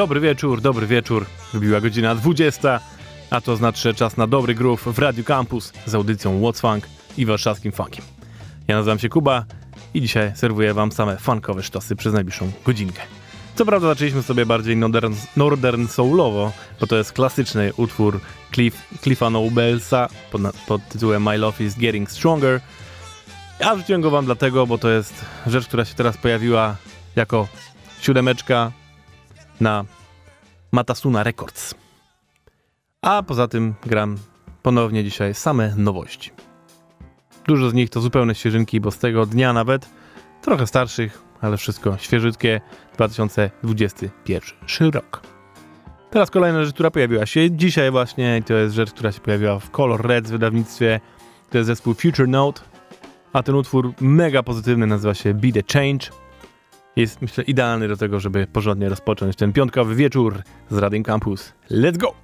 Dobry wieczór, dobry wieczór. Wybiła godzina 20, a to znaczy że czas na dobry groove w Radio Campus z audycją What's Funk i warszawskim funkiem. Ja nazywam się Kuba i dzisiaj serwuję wam same funkowe sztosy przez najbliższą godzinkę. Co prawda zaczęliśmy sobie bardziej northern, northern soulowo, bo to jest klasyczny utwór Cliff, Cliffa Nobelsa pod, pod tytułem My Love is Getting Stronger. Ja wrzuciłem go wam dlatego, bo to jest rzecz, która się teraz pojawiła jako siódemeczka na Matasuna Records. A poza tym gram ponownie dzisiaj same nowości. Dużo z nich to zupełne świeżynki, bo z tego dnia nawet trochę starszych, ale wszystko świeżytkie 2021 rok. Teraz kolejna rzecz, która pojawiła się dzisiaj właśnie to jest rzecz, która się pojawiła w Color Red w wydawnictwie. To jest zespół Future Note, a ten utwór mega pozytywny nazywa się Be The Change. Jest myślę idealny do tego, żeby porządnie rozpocząć ten piątkowy wieczór z Radiem Campus. Let's go!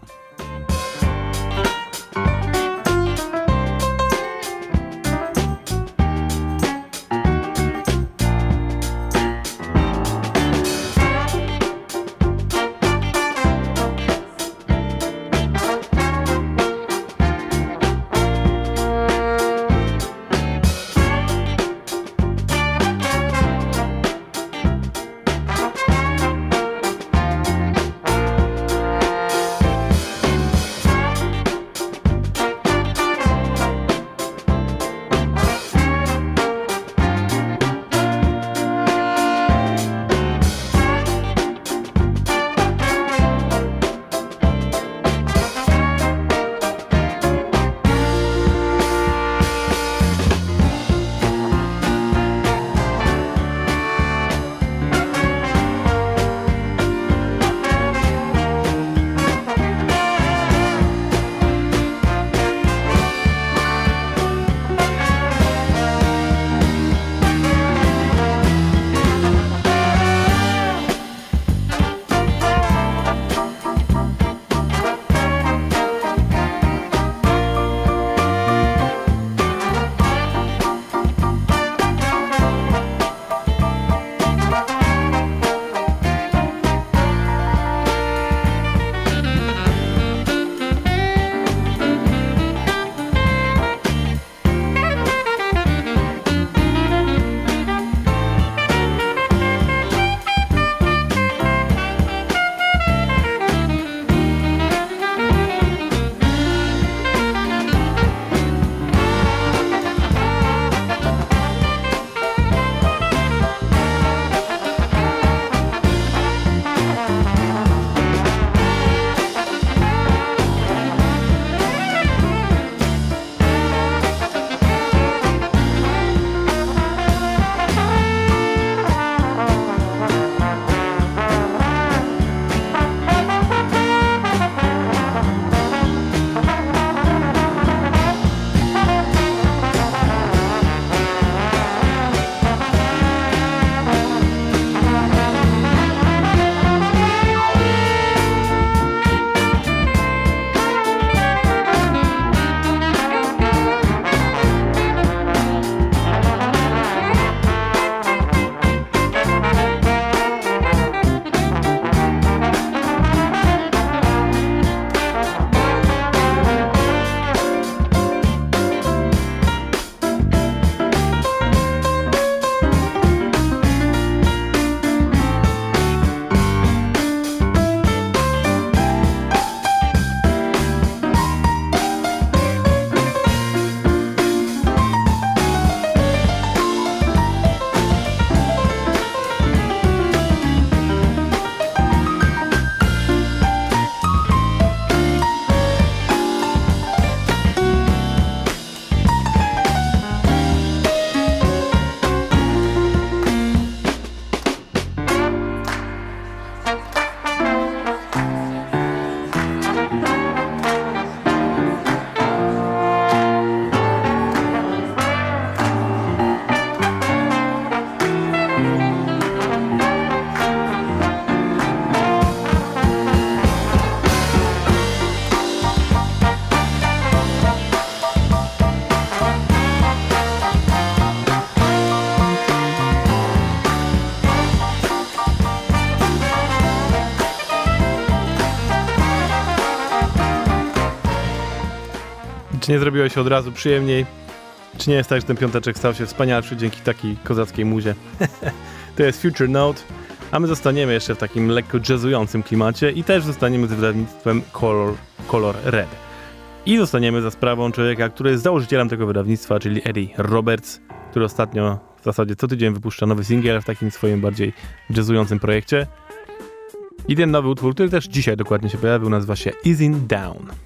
Czy nie zrobiło się od razu przyjemniej? Czy nie jest tak, że ten piąteczek stał się wspanialszy dzięki takiej kozackiej muzie? to jest Future Note, a my zostaniemy jeszcze w takim lekko jazzującym klimacie i też zostaniemy z wydawnictwem Color, Color Red. I zostaniemy za sprawą człowieka, który jest założycielem tego wydawnictwa, czyli Eddie Roberts, który ostatnio w zasadzie co tydzień wypuszcza nowy singiel w takim swoim bardziej jazzującym projekcie. I ten nowy utwór, który też dzisiaj dokładnie się pojawił, nazywa się Easing Down.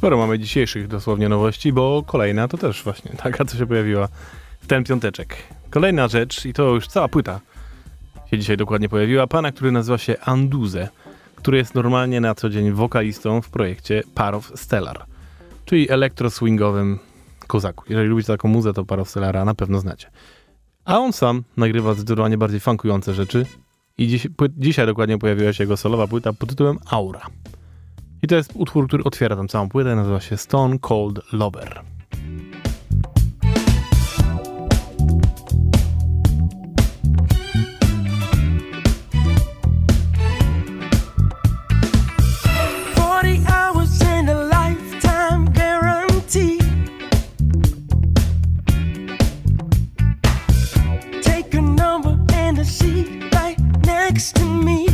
Sporo mamy dzisiejszych dosłownie nowości, bo kolejna to też właśnie taka, co się pojawiła w ten piąteczek. Kolejna rzecz, i to już cała płyta się dzisiaj dokładnie pojawiła, pana, który nazywa się Anduze, który jest normalnie na co dzień wokalistą w projekcie Parow Stellar, czyli elektroswingowym kozaku. Jeżeli lubicie taką muzę, to Parostellara na pewno znacie. A on sam nagrywa zdecydowanie bardziej funkujące rzeczy i dziś, dzisiaj dokładnie pojawiła się jego solowa płyta pod tytułem Aura. I to jest utwór, który otwiera tam całą płytę, nazywa się Stone Cold Lover. change,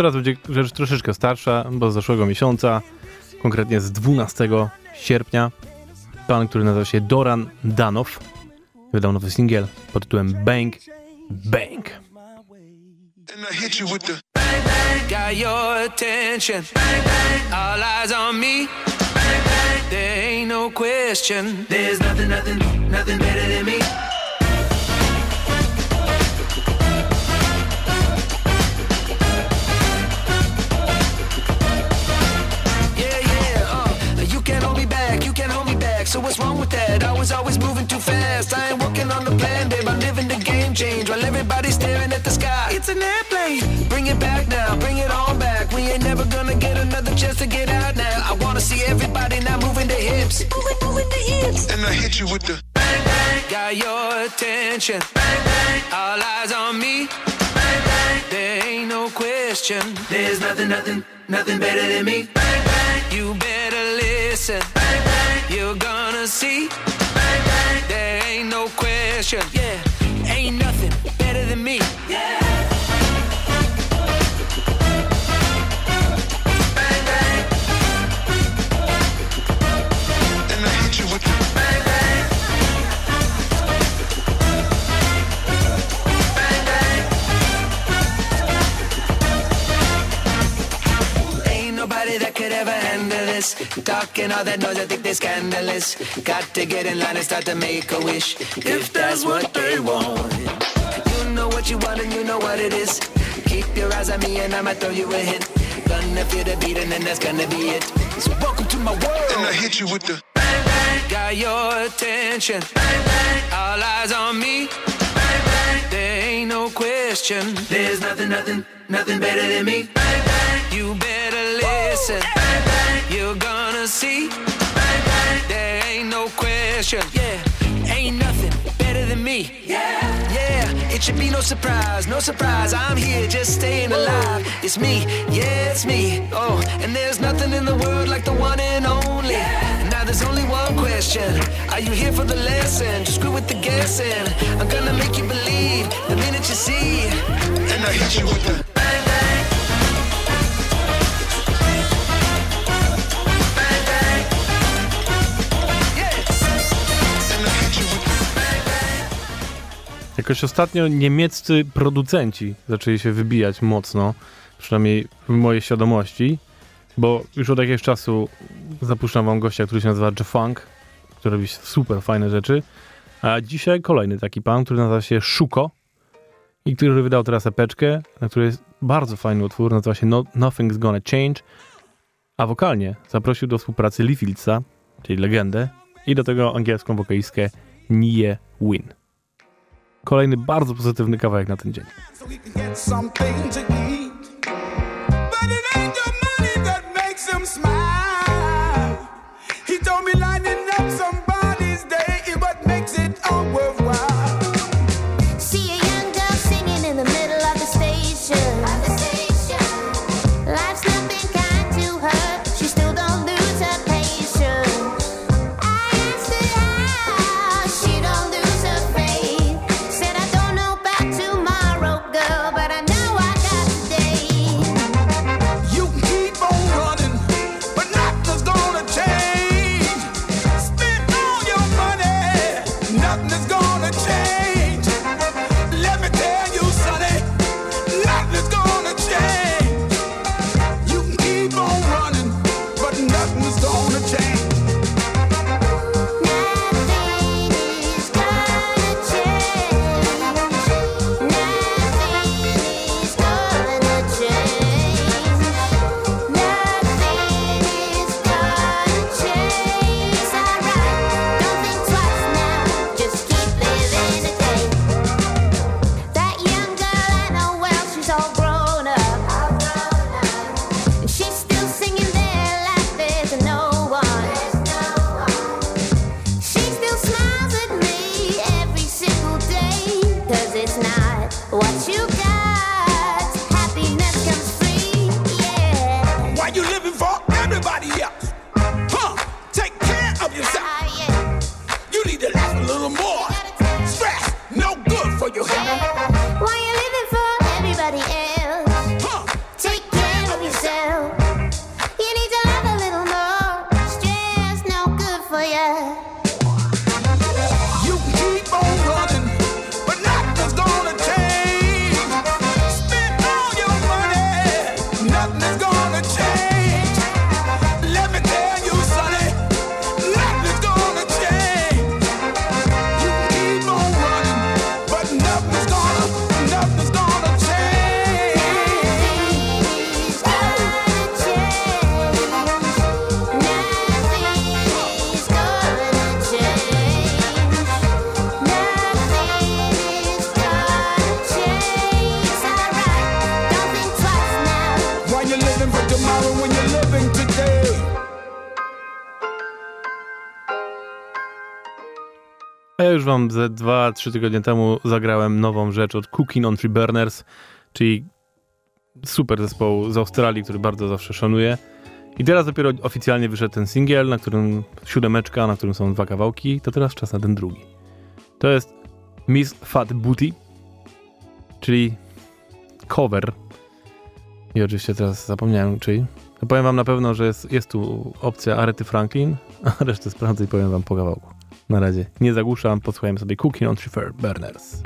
teraz będzie rzecz troszeczkę starsza, bo z zeszłego miesiąca, konkretnie z 12 sierpnia, pan, który nazywa się Doran Danow, wydał nowy singiel pod tytułem Bang Bang. And I hit you with the Got your attention. Bang, bang. All eyes on me. Bang, bang. There ain't no question. There's nothing, nothing, nothing better than me. So what's wrong with that? I was always moving too fast. I ain't working on the plan, babe. I'm living the game change while everybody's staring at the sky. It's an airplane. Bring it back now, bring it all back. We ain't never gonna get another chance to get out now. I wanna see everybody now moving their hips. Moving, moving their hips. and I hit you with the Bang, bang. Got your attention. Bang, bang. All eyes on me. Question. There's nothing, nothing, nothing better than me. Bang, bang. You better listen. Bang, bang. You're gonna see. Bang, bang. There ain't no question. Yeah, ain't nothing better than me. Yeah. Talking all that noise, I think they're scandalous. Got to get in line and start to make a wish. If that's what they want. You know what you want and you know what it is. Keep your eyes on me and I'ma throw you a hint. Gonna feel the beat and then that's gonna be it. So welcome to my world. and I hit you with the Bang, bang, got your attention. Bang, bang, all eyes on me. Bang, bang, there ain't no question. There's nothing, nothing, nothing better than me. Bang, bang, you better listen. Bang, bang, you're gonna see. Bang, bang, there ain't no question. Yeah, ain't nothing better than me. Yeah, yeah, it should be no surprise, no surprise. I'm here just staying alive. It's me, yeah, it's me. Oh, and there's nothing in the world like the one and only. Now there's only one question. Are you here for the lesson? Just screw with the guessing. I'm gonna make you believe the minute you see. and I hit you with the Jakoś ostatnio niemieccy producenci zaczęli się wybijać mocno, przynajmniej w mojej świadomości, bo już od jakiegoś czasu zapuszczam wam gościa, który się nazywa Funk, który robi super fajne rzeczy, a dzisiaj kolejny taki pan, który nazywa się Szuko i który wydał teraz epeczkę, na której jest bardzo fajny utwór, nazywa się no, Nothing's Gonna Change, a wokalnie zaprosił do współpracy Lee czyli legendę, i do tego angielską wokalistkę Nie Win. Kolejny bardzo pozytywny kawałek na ten dzień. A ja już wam ze 2-3 tygodnie temu zagrałem nową rzecz od Cooking on Three Burners, czyli super zespołu z Australii, który bardzo zawsze szanuję. I teraz dopiero oficjalnie wyszedł ten singiel, na którym siódemeczka, na którym są dwa kawałki, to teraz czas na ten drugi. To jest Miss Fat Booty, czyli cover. I oczywiście teraz zapomniałem, czyj. No powiem wam na pewno, że jest, jest tu opcja Arety Franklin, a resztę sprawdzę i powiem wam po kawałku. Na razie nie zagłuszam, posłuchajmy sobie Cooking on Fair Burners.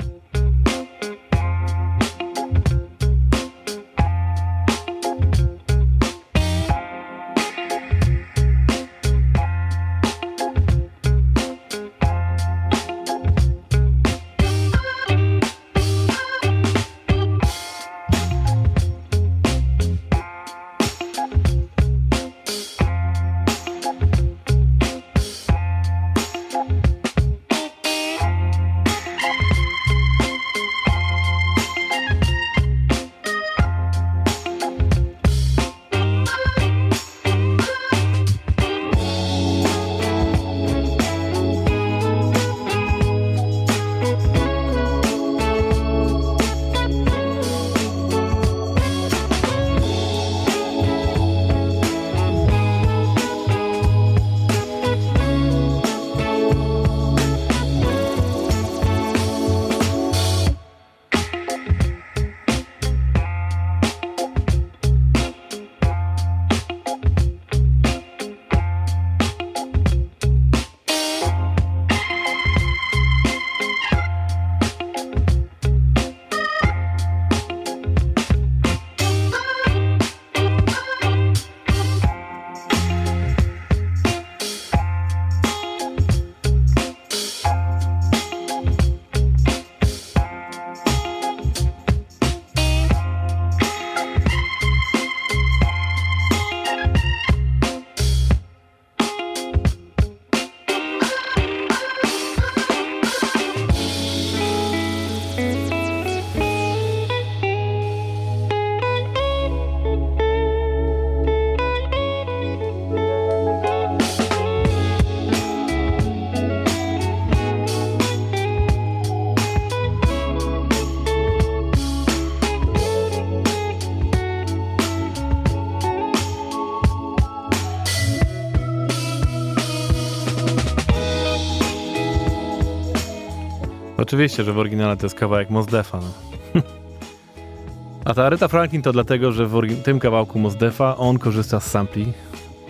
Oczywiście, że w oryginale to jest kawałek Mos Defa. No. A ta Aretha Franklin to dlatego, że w tym kawałku Mos Defa on korzysta z sampli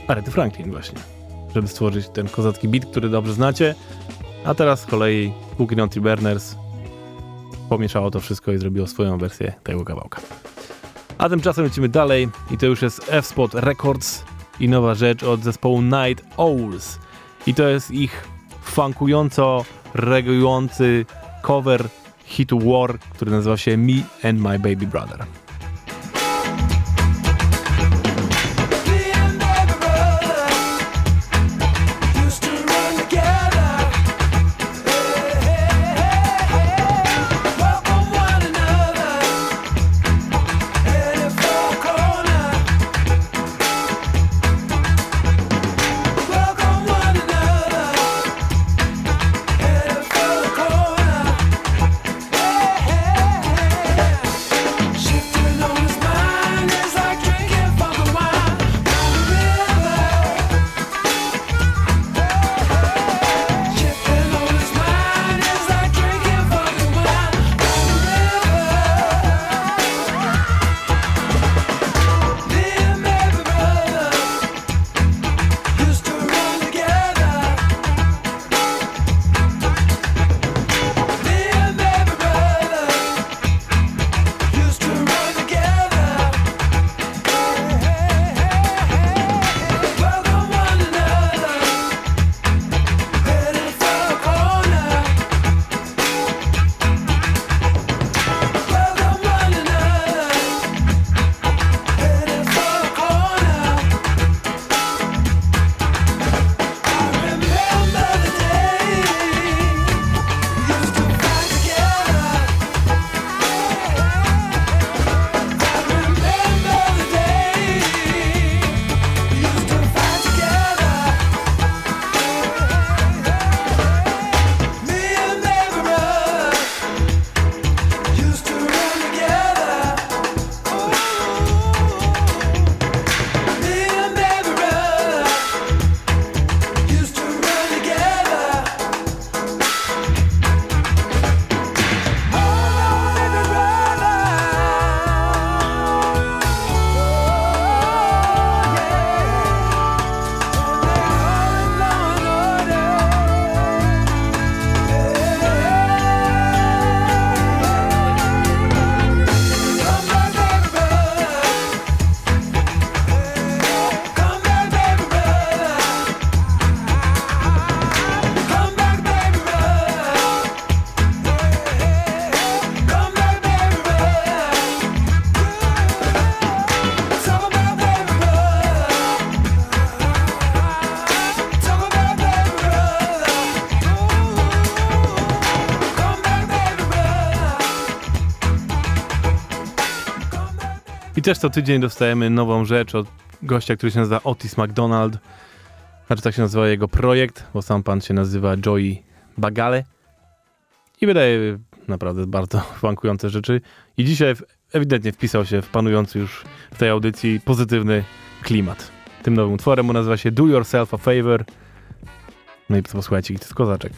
Arety Franklin właśnie, żeby stworzyć ten kozacki beat, który dobrze znacie. A teraz z kolei Cookie Naughty Burners pomieszało to wszystko i zrobiło swoją wersję tego kawałka. A tymczasem lecimy dalej i to już jest F-Spot Records i nowa rzecz od zespołu Night Owls. I to jest ich funkująco reagujący cover hitu War, który nazywa się Me and My Baby Brother. Też co tydzień dostajemy nową rzecz od gościa, który się nazywa Otis McDonald. Znaczy tak się nazywa jego projekt, bo sam pan się nazywa Joey Bagale. I wydaje naprawdę bardzo funkujące rzeczy. I dzisiaj ewidentnie wpisał się w panujący już w tej audycji pozytywny klimat. Tym nowym utworem nazywa się Do Yourself a Favor. No i posłuchajcie, to jest kozaczek.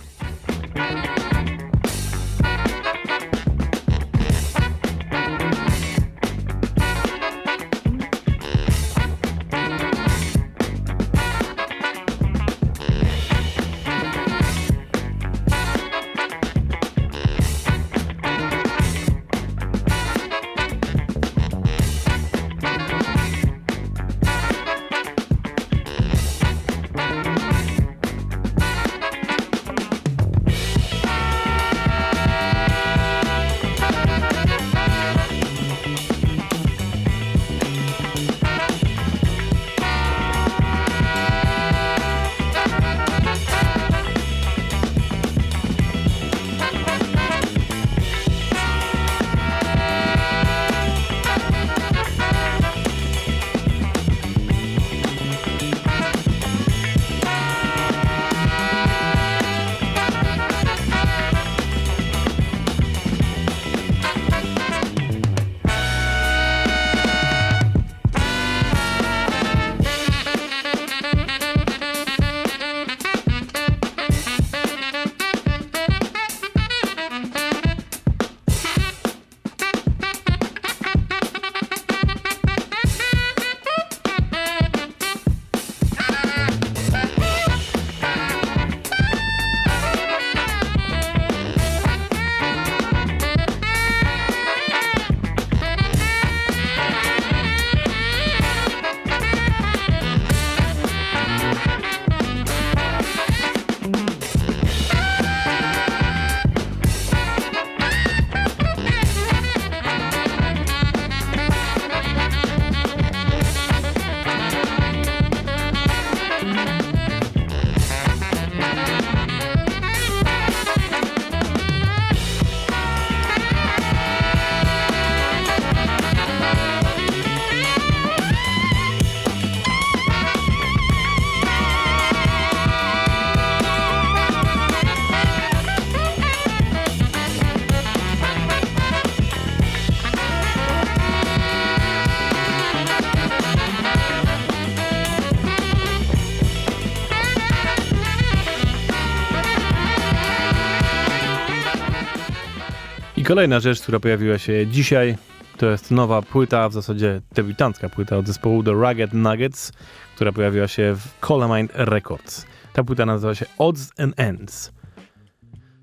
Kolejna rzecz, która pojawiła się dzisiaj, to jest nowa płyta, w zasadzie debiutancka płyta od zespołu The Rugged Nuggets, która pojawiła się w Colamine Records. Ta płyta nazywa się Odds and Ends.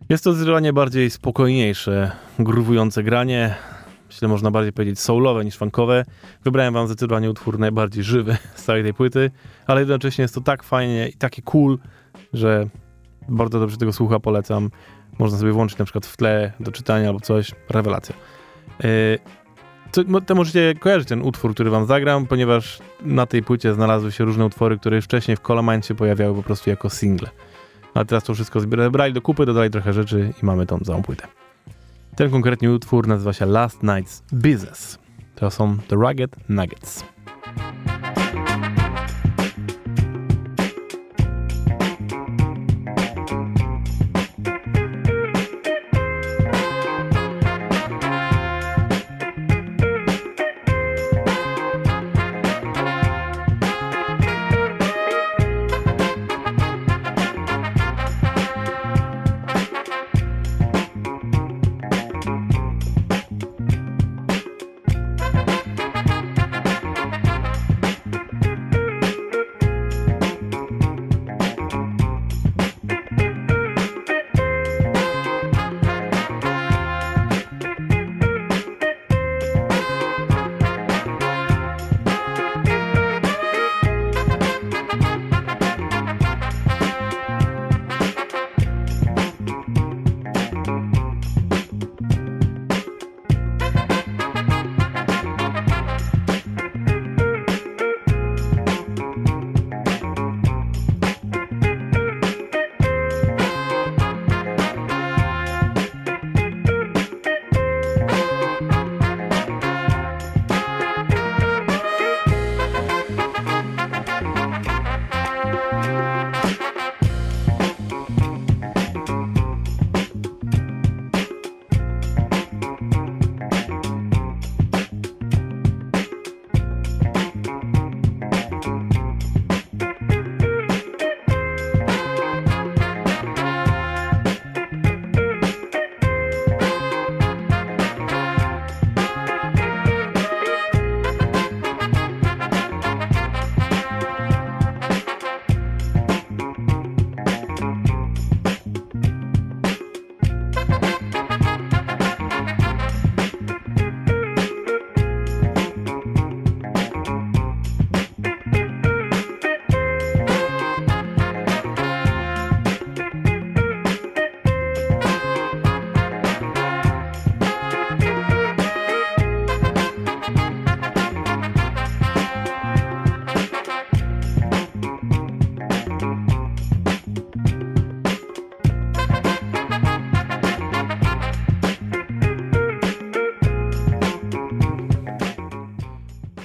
Jest to zdecydowanie bardziej spokojniejsze, gruwujące granie. Myślę, można bardziej powiedzieć soulowe niż funkowe. Wybrałem wam zdecydowanie utwór najbardziej żywy z całej tej płyty, ale jednocześnie jest to tak fajnie i takie cool, że bardzo dobrze tego słucha, polecam. Można sobie włączyć na przykład w tle do czytania albo coś. Rewelacja. Yy, to, to możecie kojarzyć ten utwór, który wam zagram, ponieważ na tej płycie znalazły się różne utwory, które już wcześniej w Colamine się pojawiały po prostu jako single. A teraz to wszystko zbrali do kupy, dodali trochę rzeczy i mamy tą całą płytę. Ten konkretnie utwór nazywa się Last Night's Business. To są The Rugged Nuggets.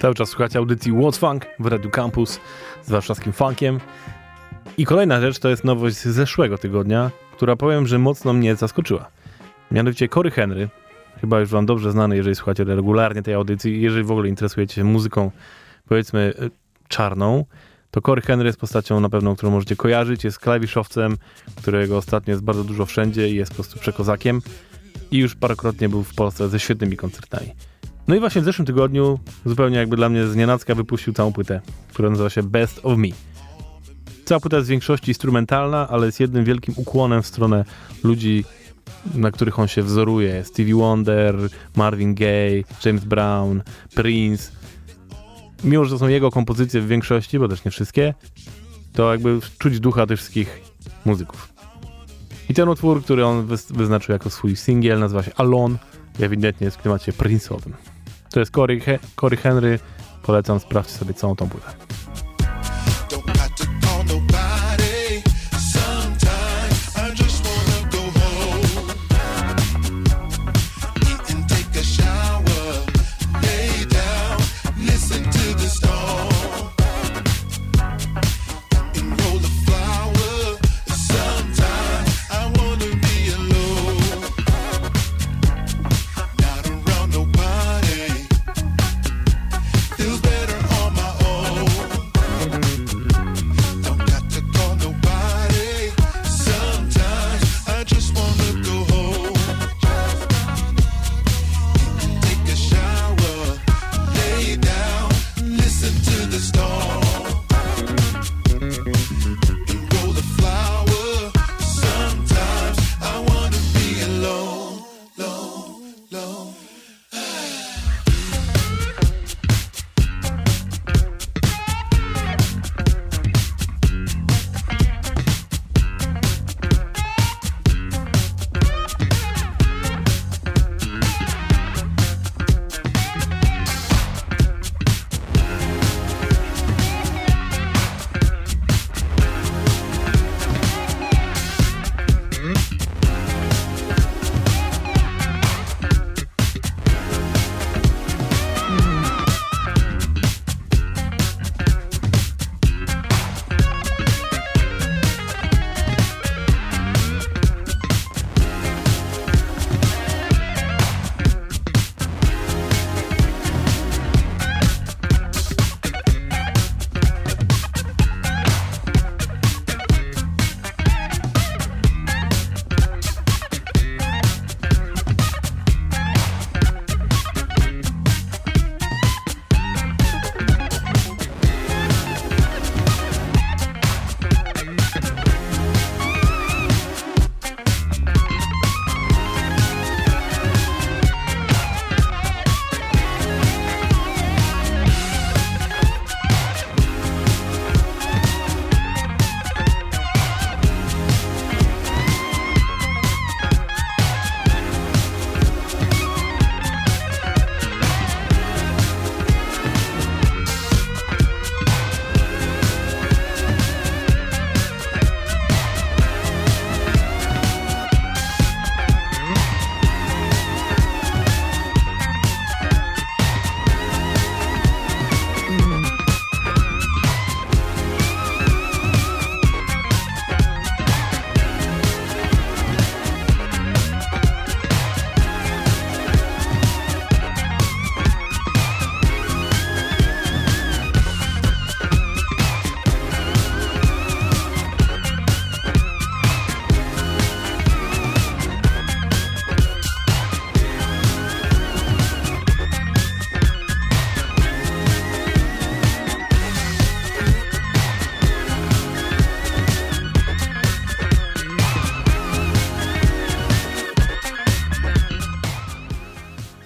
Cały czas słuchacie audycji What's Funk w Radiu Campus z warszawskim funkiem. I kolejna rzecz to jest nowość z zeszłego tygodnia, która powiem, że mocno mnie zaskoczyła. Mianowicie Cory Henry, chyba już wam dobrze znany, jeżeli słuchacie regularnie tej audycji, jeżeli w ogóle interesujecie się muzyką, powiedzmy, y, czarną, to Cory Henry jest postacią na pewno, którą możecie kojarzyć. Jest klawiszowcem, którego ostatnio jest bardzo dużo wszędzie i jest po prostu przekozakiem. I już parokrotnie był w Polsce ze świetnymi koncertami. No i właśnie w zeszłym tygodniu, zupełnie jakby dla mnie z nienacka, wypuścił całą płytę, która nazywa się Best of Me. Cała płyta jest w większości instrumentalna, ale jest jednym wielkim ukłonem w stronę ludzi, na których on się wzoruje. Stevie Wonder, Marvin Gaye, James Brown, Prince. Mimo, że to są jego kompozycje w większości, bo też nie wszystkie, to jakby czuć ducha tych wszystkich muzyków. I ten utwór, który on wyznaczył jako swój singiel, nazywa się Alone i ewidentnie jest w klimacie Prince'owym. To jest Cory, He- Henry. Polecam, sprawdźcie sobie całą tą płytę.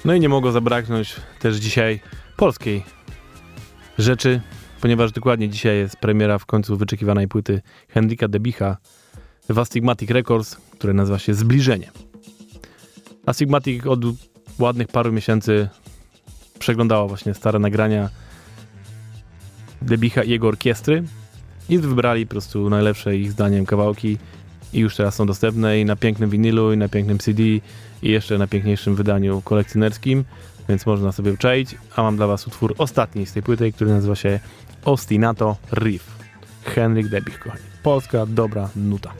No i nie mogło zabraknąć też dzisiaj polskiej rzeczy, ponieważ dokładnie dzisiaj jest premiera w końcu wyczekiwanej płyty Henryka Debicha w Astigmatic Records, które nazywa się Zbliżenie. Astigmatic od ładnych paru miesięcy przeglądało właśnie stare nagrania Debicha i jego orkiestry i wybrali po prostu najlepsze ich zdaniem kawałki i już teraz są dostępne i na pięknym winylu, i na pięknym CD, i jeszcze na piękniejszym wydaniu kolekcjonerskim. więc można sobie czaić. A mam dla was utwór ostatni z tej płyty, który nazywa się Ostinato Riff. Henryk Debich, kochani. Polska dobra nuta.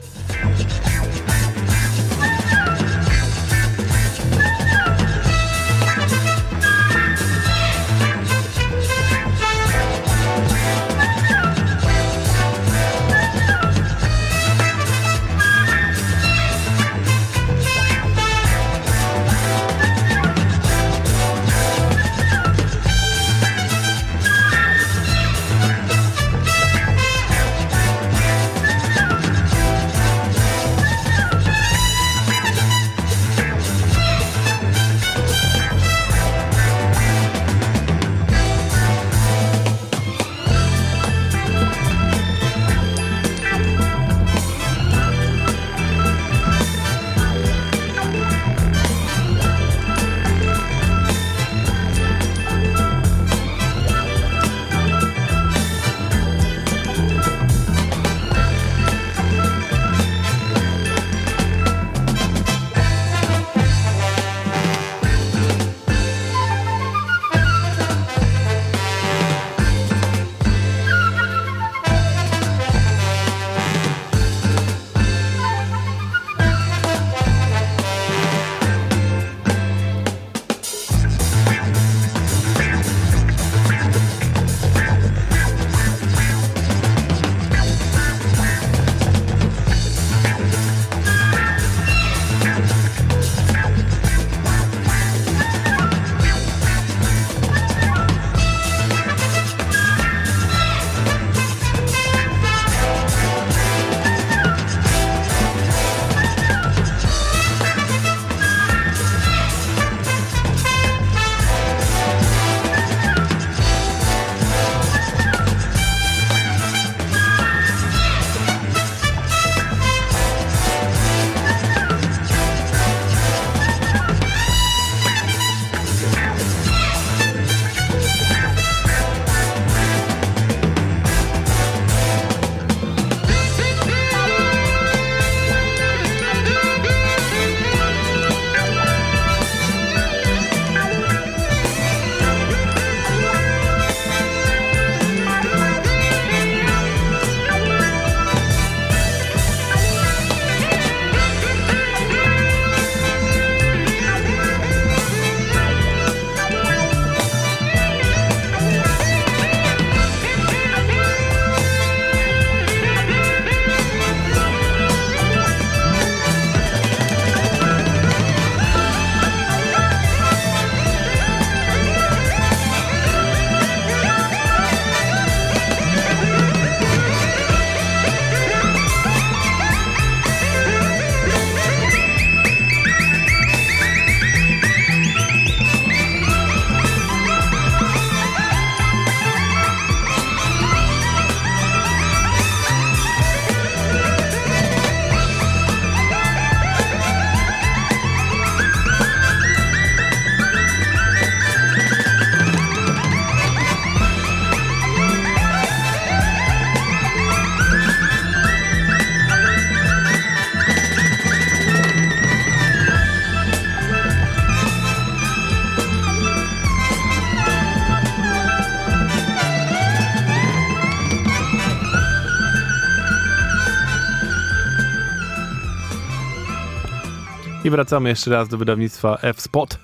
Wracamy jeszcze raz do wydawnictwa F-Spot.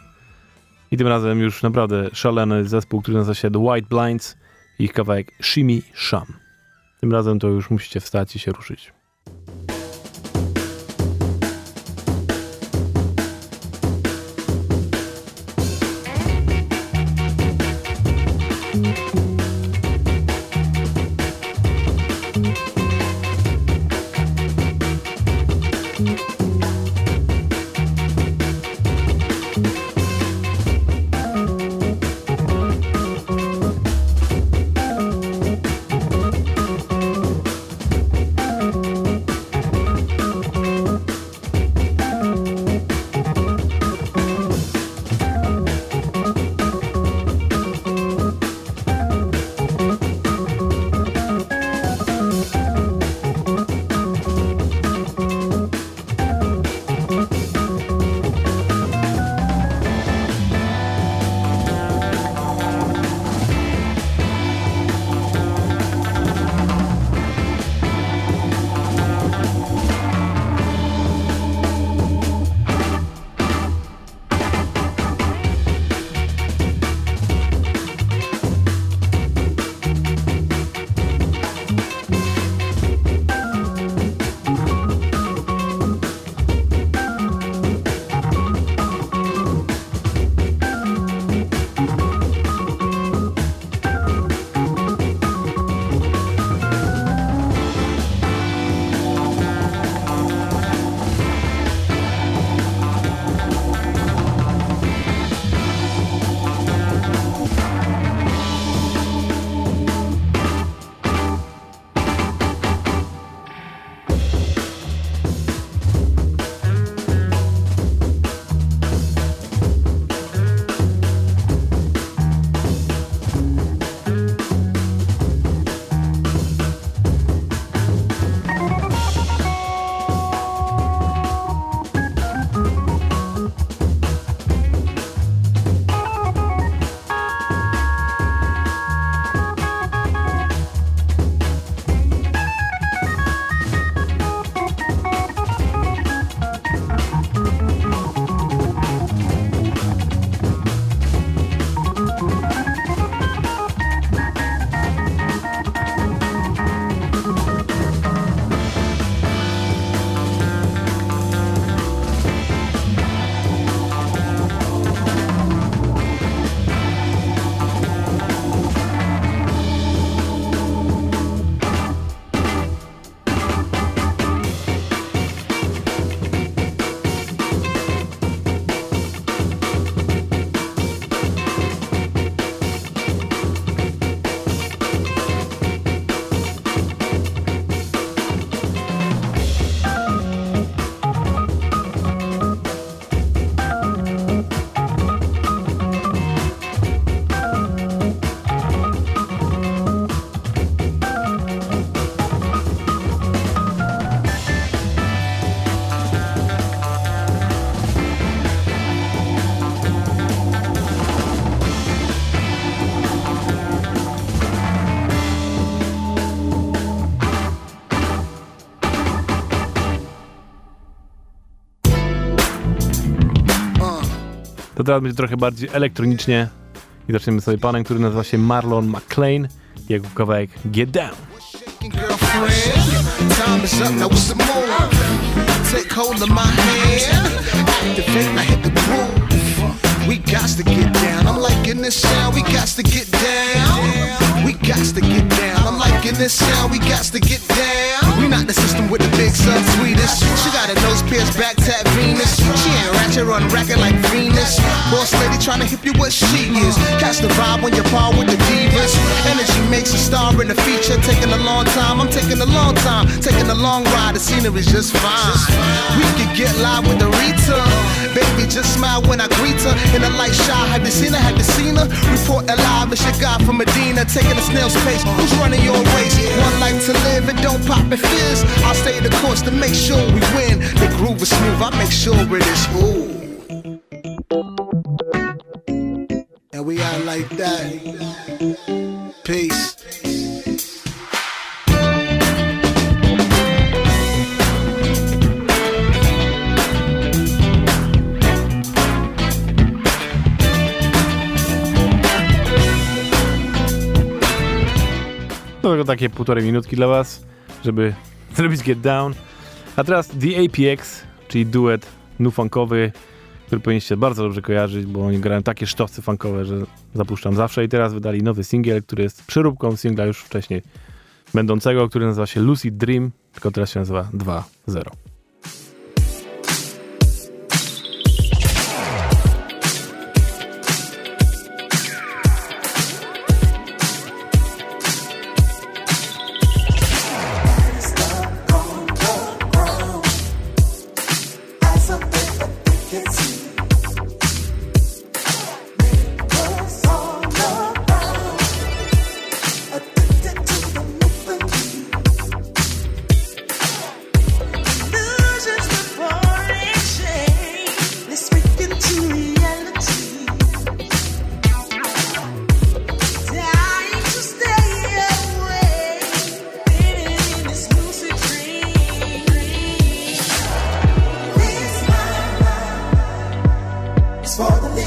I tym razem już naprawdę szalony zespół, który nazywa się The White Blinds ich kawałek Shimi Sham. Tym razem to już musicie wstać i się ruszyć. To teraz będzie trochę bardziej elektronicznie i zaczniemy sobie panem, który nazywa się Marlon McClain. Jego kawałek Get Down. Take hold of my hand, now hit the groove. We got to get down. I'm liking this sound. We got to get down. We got to get down. I'm liking this sound. We got to get down. We not the system with the big sub sweetest. She got a nose pierced back tap Venus. She ain't ratchet run racket like Venus. Boss lady trying to hip you what she is. Catch the vibe when you're par with the divas. Energy makes a star in the feature. Taking a long time. I'm taking a long time. Taking a long ride. The scenery's just fine. We could get live with the Rita. Baby, just smile when I greet her. In a light shot, have you seen her? Have you seen her? Report alive, it's your guy from Medina. Taking a snail's pace. Who's running your race? One life to live and don't pop and fizz. I'll stay the course to make sure we win. The groove is smooth, I make sure it is ooh. And we out like that. Peace. Takie półtorej minutki dla was, żeby zrobić Get Down. A teraz The APX, czyli duet nu funkowy, który powinniście bardzo dobrze kojarzyć, bo oni grają takie sztosy funkowe, że zapuszczam zawsze. I teraz wydali nowy singiel, który jest przeróbką singla już wcześniej będącego, który nazywa się Lucid Dream, tylko teraz się nazywa 2.0.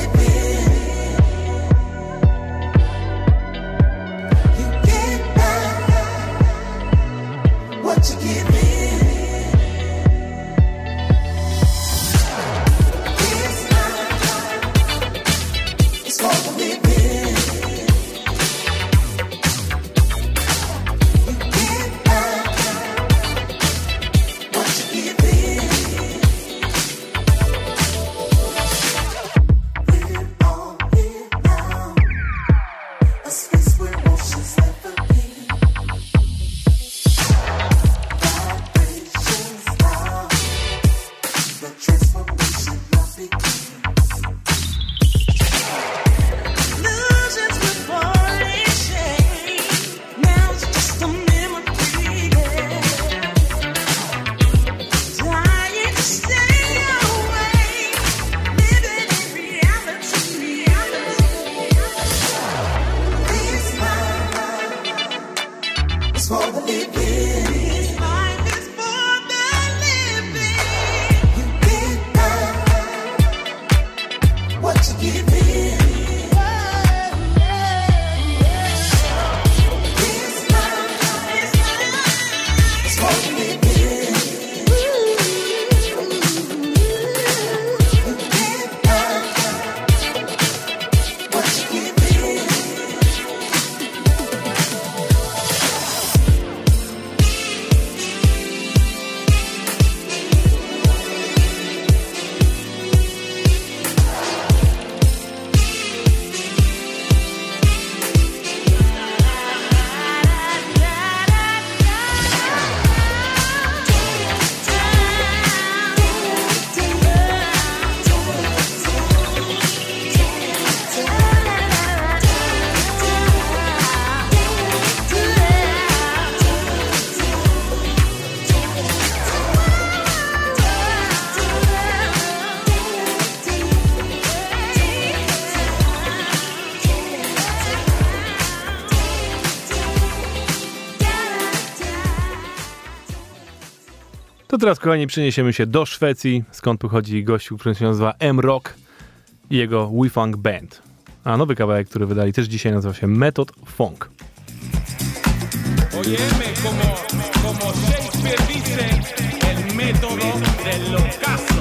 is teraz, kochani, przeniesiemy się do Szwecji, skąd pochodzi gościu, który się nazywa M-Rock. i jego We Funk Band. A nowy kawałek, który wydali też dzisiaj, nazywa się Method Funk. Óyeme, como, como Shakespeare dice, el método del.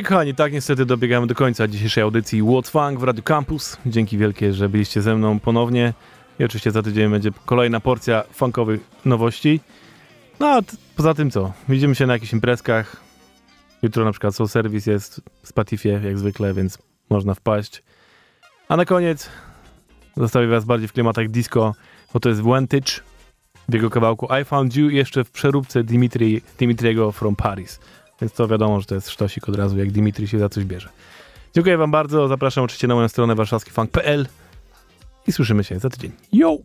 I kochani, tak niestety dobiegamy do końca dzisiejszej audycji What's Funk w Radio Campus. Dzięki wielkie, że byliście ze mną ponownie. I oczywiście za tydzień będzie kolejna porcja funkowych nowości. No a poza tym co? Widzimy się na jakichś imprezkach. Jutro na przykład Soul Service jest w Spatifie, jak zwykle, więc można wpaść. A na koniec zostawię was bardziej w klimatach disco, bo to jest Vantage w jego kawałku I Found You jeszcze w przeróbce Dimitri, Dimitriego from Paris. Więc to wiadomo, że to jest sztosik od razu, jak Dimitri się za coś bierze. Dziękuję wam bardzo, zapraszam oczywiście na moją stronę warszawskifunk.pl i słyszymy się za tydzień. Yo!